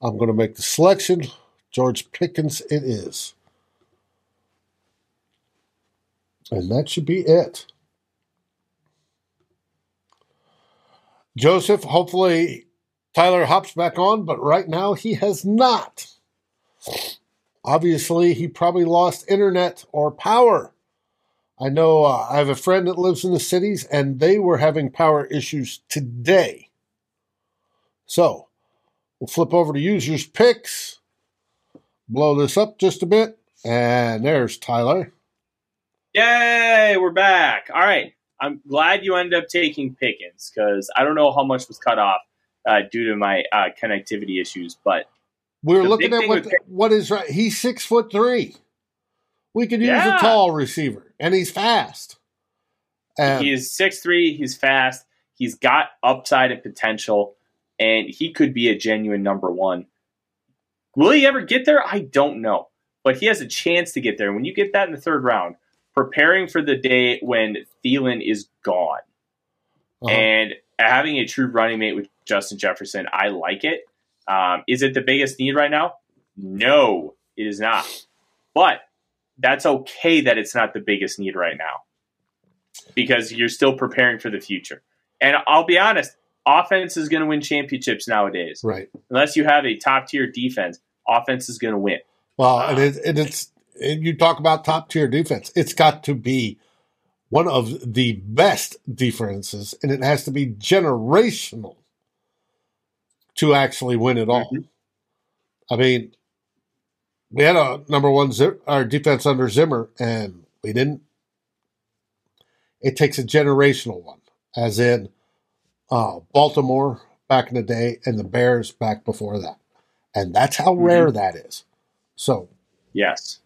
I'm going to make the selection. George Pickens it is. And that should be it. Joseph, hopefully Tyler hops back on, but right now he has not. obviously he probably lost internet or power. I know uh, I have a friend that lives in the cities and they were having power issues today. So we'll flip over to users picks, blow this up just a bit, and there's Tyler.
Yay, we're back. All right. I'm glad you ended up taking Pickens because I don't know how much was cut off uh, due to my uh, connectivity issues, but
we're looking at what what is right. He's six foot three. We could use yeah. a tall receiver, and he's fast.
And he is six three. He's fast. He's got upside and potential, and he could be a genuine number one. Will he ever get there? I don't know, but he has a chance to get there. When you get that in the third round, preparing for the day when Thielen is gone, uh-huh. and having a true running mate with Justin Jefferson, I like it. Um, is it the biggest need right now? No, it is not. But that's okay that it's not the biggest need right now because you're still preparing for the future. And I'll be honest, offense is going to win championships nowadays.
Right.
Unless you have a top tier defense, offense is going to win.
Well, and, it, and it's and you talk about top tier defense. It's got to be one of the best defenses, and it has to be generational to actually win it all. Mm-hmm. I mean, we had a number one our defense under Zimmer, and we didn't. It takes a generational one, as in uh, Baltimore back in the day and the Bears back before that, and that's how mm-hmm. rare that is. So,
yes,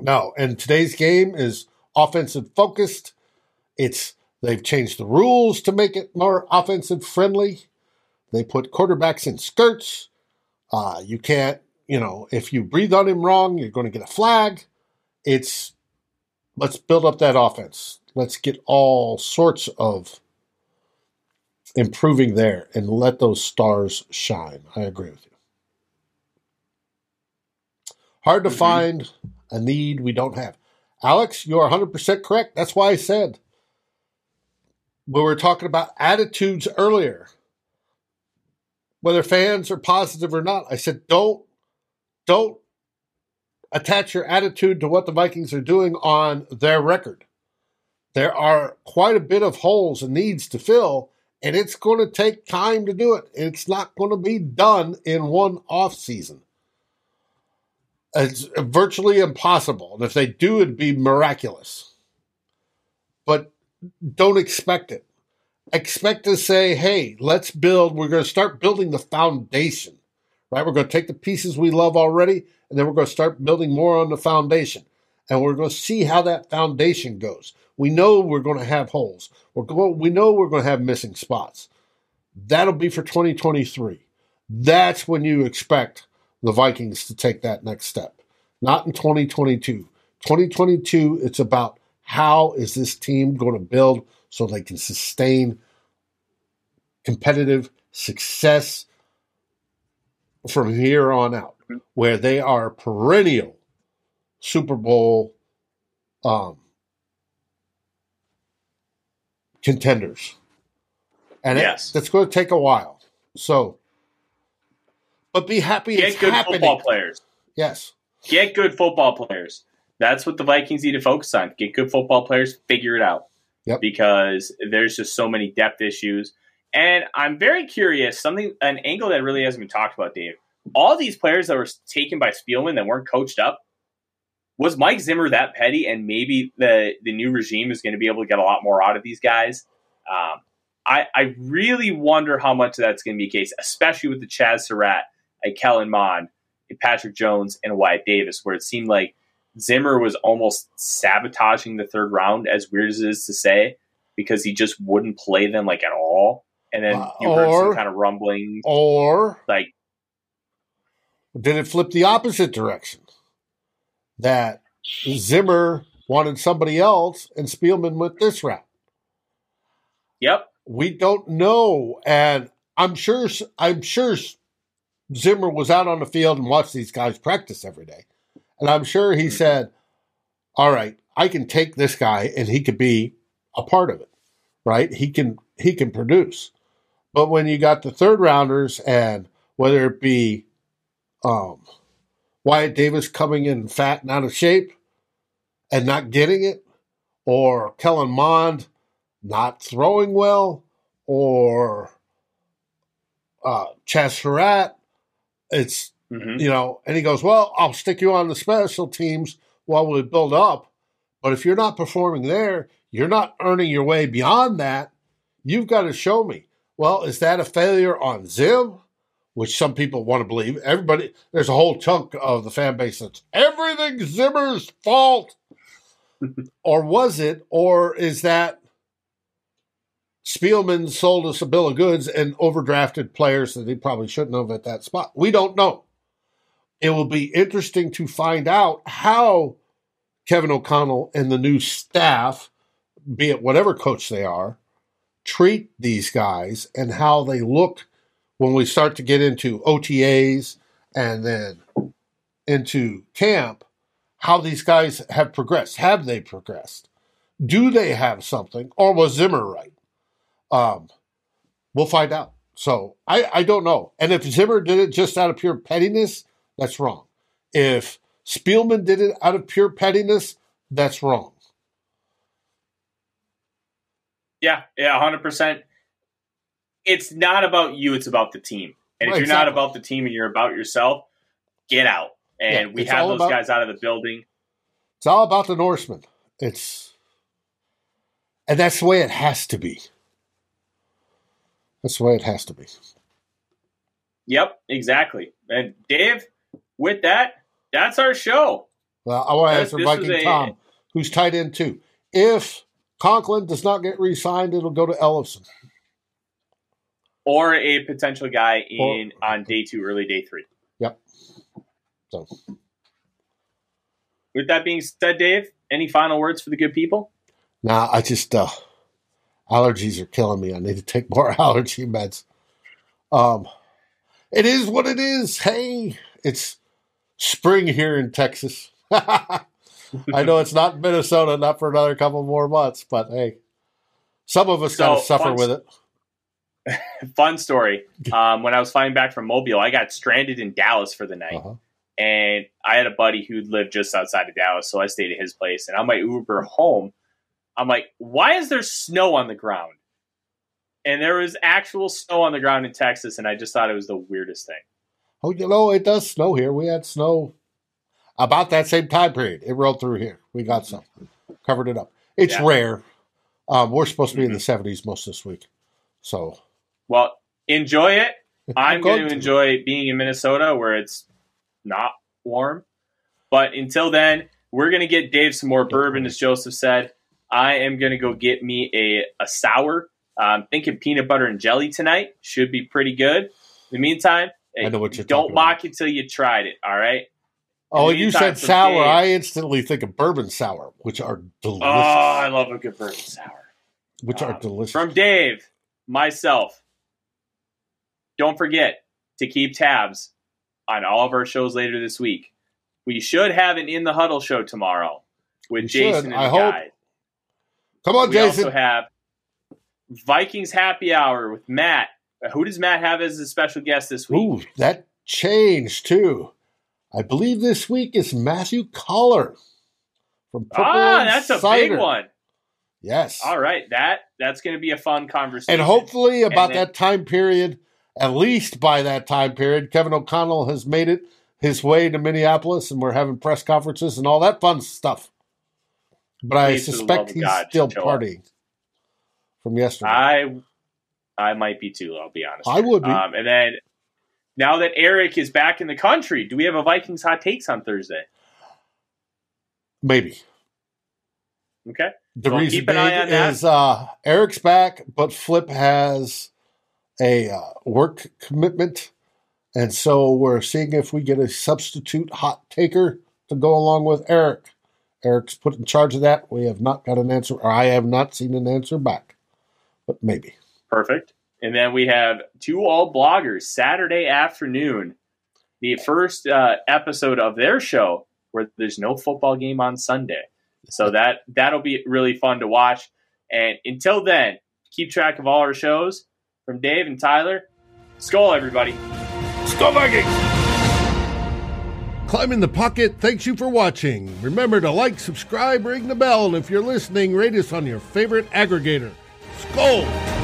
no, and today's game is offensive focused. It's they've changed the rules to make it more offensive friendly. They put quarterbacks in skirts. Uh, you can't, you know, if you breathe on him wrong, you're going to get a flag. It's let's build up that offense. Let's get all sorts of improving there and let those stars shine. I agree with you. Hard to mm-hmm. find a need we don't have. Alex, you are 100% correct. That's why I said we were talking about attitudes earlier whether fans are positive or not. I said, don't, don't attach your attitude to what the Vikings are doing on their record. There are quite a bit of holes and needs to fill, and it's going to take time to do it. It's not going to be done in one off season. It's virtually impossible. And if they do, it'd be miraculous. But don't expect it expect to say, hey, let's build, we're going to start building the foundation, right? We're going to take the pieces we love already, and then we're going to start building more on the foundation. And we're going to see how that foundation goes. We know we're going to have holes. We're going, we know we're going to have missing spots. That'll be for 2023. That's when you expect the Vikings to take that next step, not in 2022. 2022, it's about how is this team going to build so they can sustain competitive success from here on out, where they are perennial Super Bowl um, contenders. And yes. it, that's going to take a while. So, but be happy
Get good
happening.
football players.
Yes.
Get good football players. That's what the Vikings need to focus on. Get good football players, figure it out
yep.
because there's just so many depth issues. And I'm very curious, something an angle that really hasn't been talked about, Dave. All these players that were taken by Spielman that weren't coached up, was Mike Zimmer that petty? And maybe the the new regime is going to be able to get a lot more out of these guys. Um, I, I really wonder how much of that's going to be the case, especially with the Chazz Surratt, a Kellen Mond, a Patrick Jones, and Wyatt Davis, where it seemed like Zimmer was almost sabotaging the third round, as weird as it is to say, because he just wouldn't play them like at all. And then uh, you heard some kind of rumbling,
or
like,
did it flip the opposite direction? That Zimmer wanted somebody else, and Spielman went this route.
Yep,
we don't know, and I'm sure. I'm sure Zimmer was out on the field and watched these guys practice every day. And I'm sure he said, all right, I can take this guy and he could be a part of it, right? He can he can produce. But when you got the third rounders and whether it be um Wyatt Davis coming in fat and out of shape and not getting it, or Kellen Mond not throwing well, or uh, Chazz Surratt. It's
Mhm.
you know, and he goes, "Well, I'll stick you on the special teams while we build up, but if you're not performing there, you're not earning your way beyond that. You've got to show me." Well, is that a failure on Zim? Which some people want to believe. Everybody, there's a whole chunk of the fan base that's everything Zimmer's fault. or was it, or is that Spielman sold us a bill of goods and overdrafted players that he probably shouldn't have at that spot? We don't know. It will be interesting to find out how Kevin O'Connell and the new staff, be it whatever coach they are, treat these guys and how they look when we start to get into OTAs and then into camp, how these guys have progressed. Have they progressed? Do they have something? Or was Zimmer right? Um, we'll find out. So I, I don't know. And if Zimmer did it just out of pure pettiness, that's wrong. If Spielman did it out of pure pettiness, that's wrong.
Yeah, yeah, hundred percent. It's not about you; it's about the team. And if you're not about the team and you're about yourself, get out. And
Yeah,
we have those
about-
guys out of the building.
It's all about the Norseman. It's and that's the way it has to be. That's the way it has to be.
Yep, exactly. And Dave, with that, that's our show.
Well, I want to answer Viking
a-
Tom, who's tight end too. If Conklin does not get re-signed, it'll go to Ellison.
Or a potential guy in on day two, early day three.
Yep. So
With that being said, Dave, any final words for the good people?
now I just uh allergies are killing me. I need to take more allergy meds. Um it is what it is. Hey, it's spring here in Texas. I know it's not Minnesota, not for another couple more months, but hey, some of us got to suffer
fun-
with it.
Fun story. Um, when I was flying back from Mobile, I got stranded in Dallas for the night.
Uh-huh.
and I had a buddy who lived just outside of Dallas, so I stayed at his place. And on my Uber home, I'm like, "Why is there snow on the ground?" And there was actual snow on the ground in Texas, and I just thought it was the weirdest thing.
Oh, you know, it does snow here. We had snow about that same time period. It rolled through here. We got some, covered it up. It's
Yeah.
rare. Um, we're supposed to be in
Mhm.
the 70s most this week. So,
Well, enjoy it. I'm
going
to. enjoy being in Minnesota where it's not warm. But until then, we're going to get Dave some more bourbon, as Joseph said. I am going to go get me a, a sour. I'm thinking peanut butter and jelly tonight. Should be pretty good. In the meantime,
I know what you're
don't mock it till you tried it, all right?
oh, you said sour.
Dave-
I instantly think of bourbon sour, which are delicious.
Oh, I love a good bourbon sour.
which are
um,
delicious.
From Dave, myself, don't forget to keep tabs on all of our shows later this week. We should have an In the Huddle show tomorrow with
We should.
Jason and
I
the
hope.
guys.
Come on,
we
Jason.
also have Vikings Happy Hour with Matt. Uh, Who does Matt have as a special guest this week?
Ooh, that changed too. I believe this week is Matthew Coller from Purple
ah,
and
that's a
Cider.
big one.
Yes.
All right, that that's going to be a fun conversation.
And hopefully, about
then-
that time period, at least by that time period, Kevin O'Connell has made it his way to Minneapolis, and we're having press conferences and all that fun stuff. But I suspect he's
God,
still
show up.
partying from yesterday.
I I might be too. I'll be honest.
I would be.
Um, and then now that Eric is back in the country, do we have a Vikings hot takes on Thursday?
Maybe.
Okay.
The reason
keep an
being
on
uh, Eric's back, but Flip has a uh, work commitment, and so we're seeing if we get a substitute hot taker to go along with Eric. Eric's put in charge of that. We have not got an answer, or I have not seen an answer back, but maybe.
Perfect. And then we have two all bloggers Saturday afternoon, the first uh, episode of their show where there's no football game on Sunday. So that that'll be really fun to watch. And until then, keep track of all our shows from Dave and Tyler. Skol, everybody.
Skol Vikings!
Climb in the Pocket thanks you for watching. Remember to like, subscribe, ring the bell, and if you're listening, rate us on your favorite aggregator. Skol!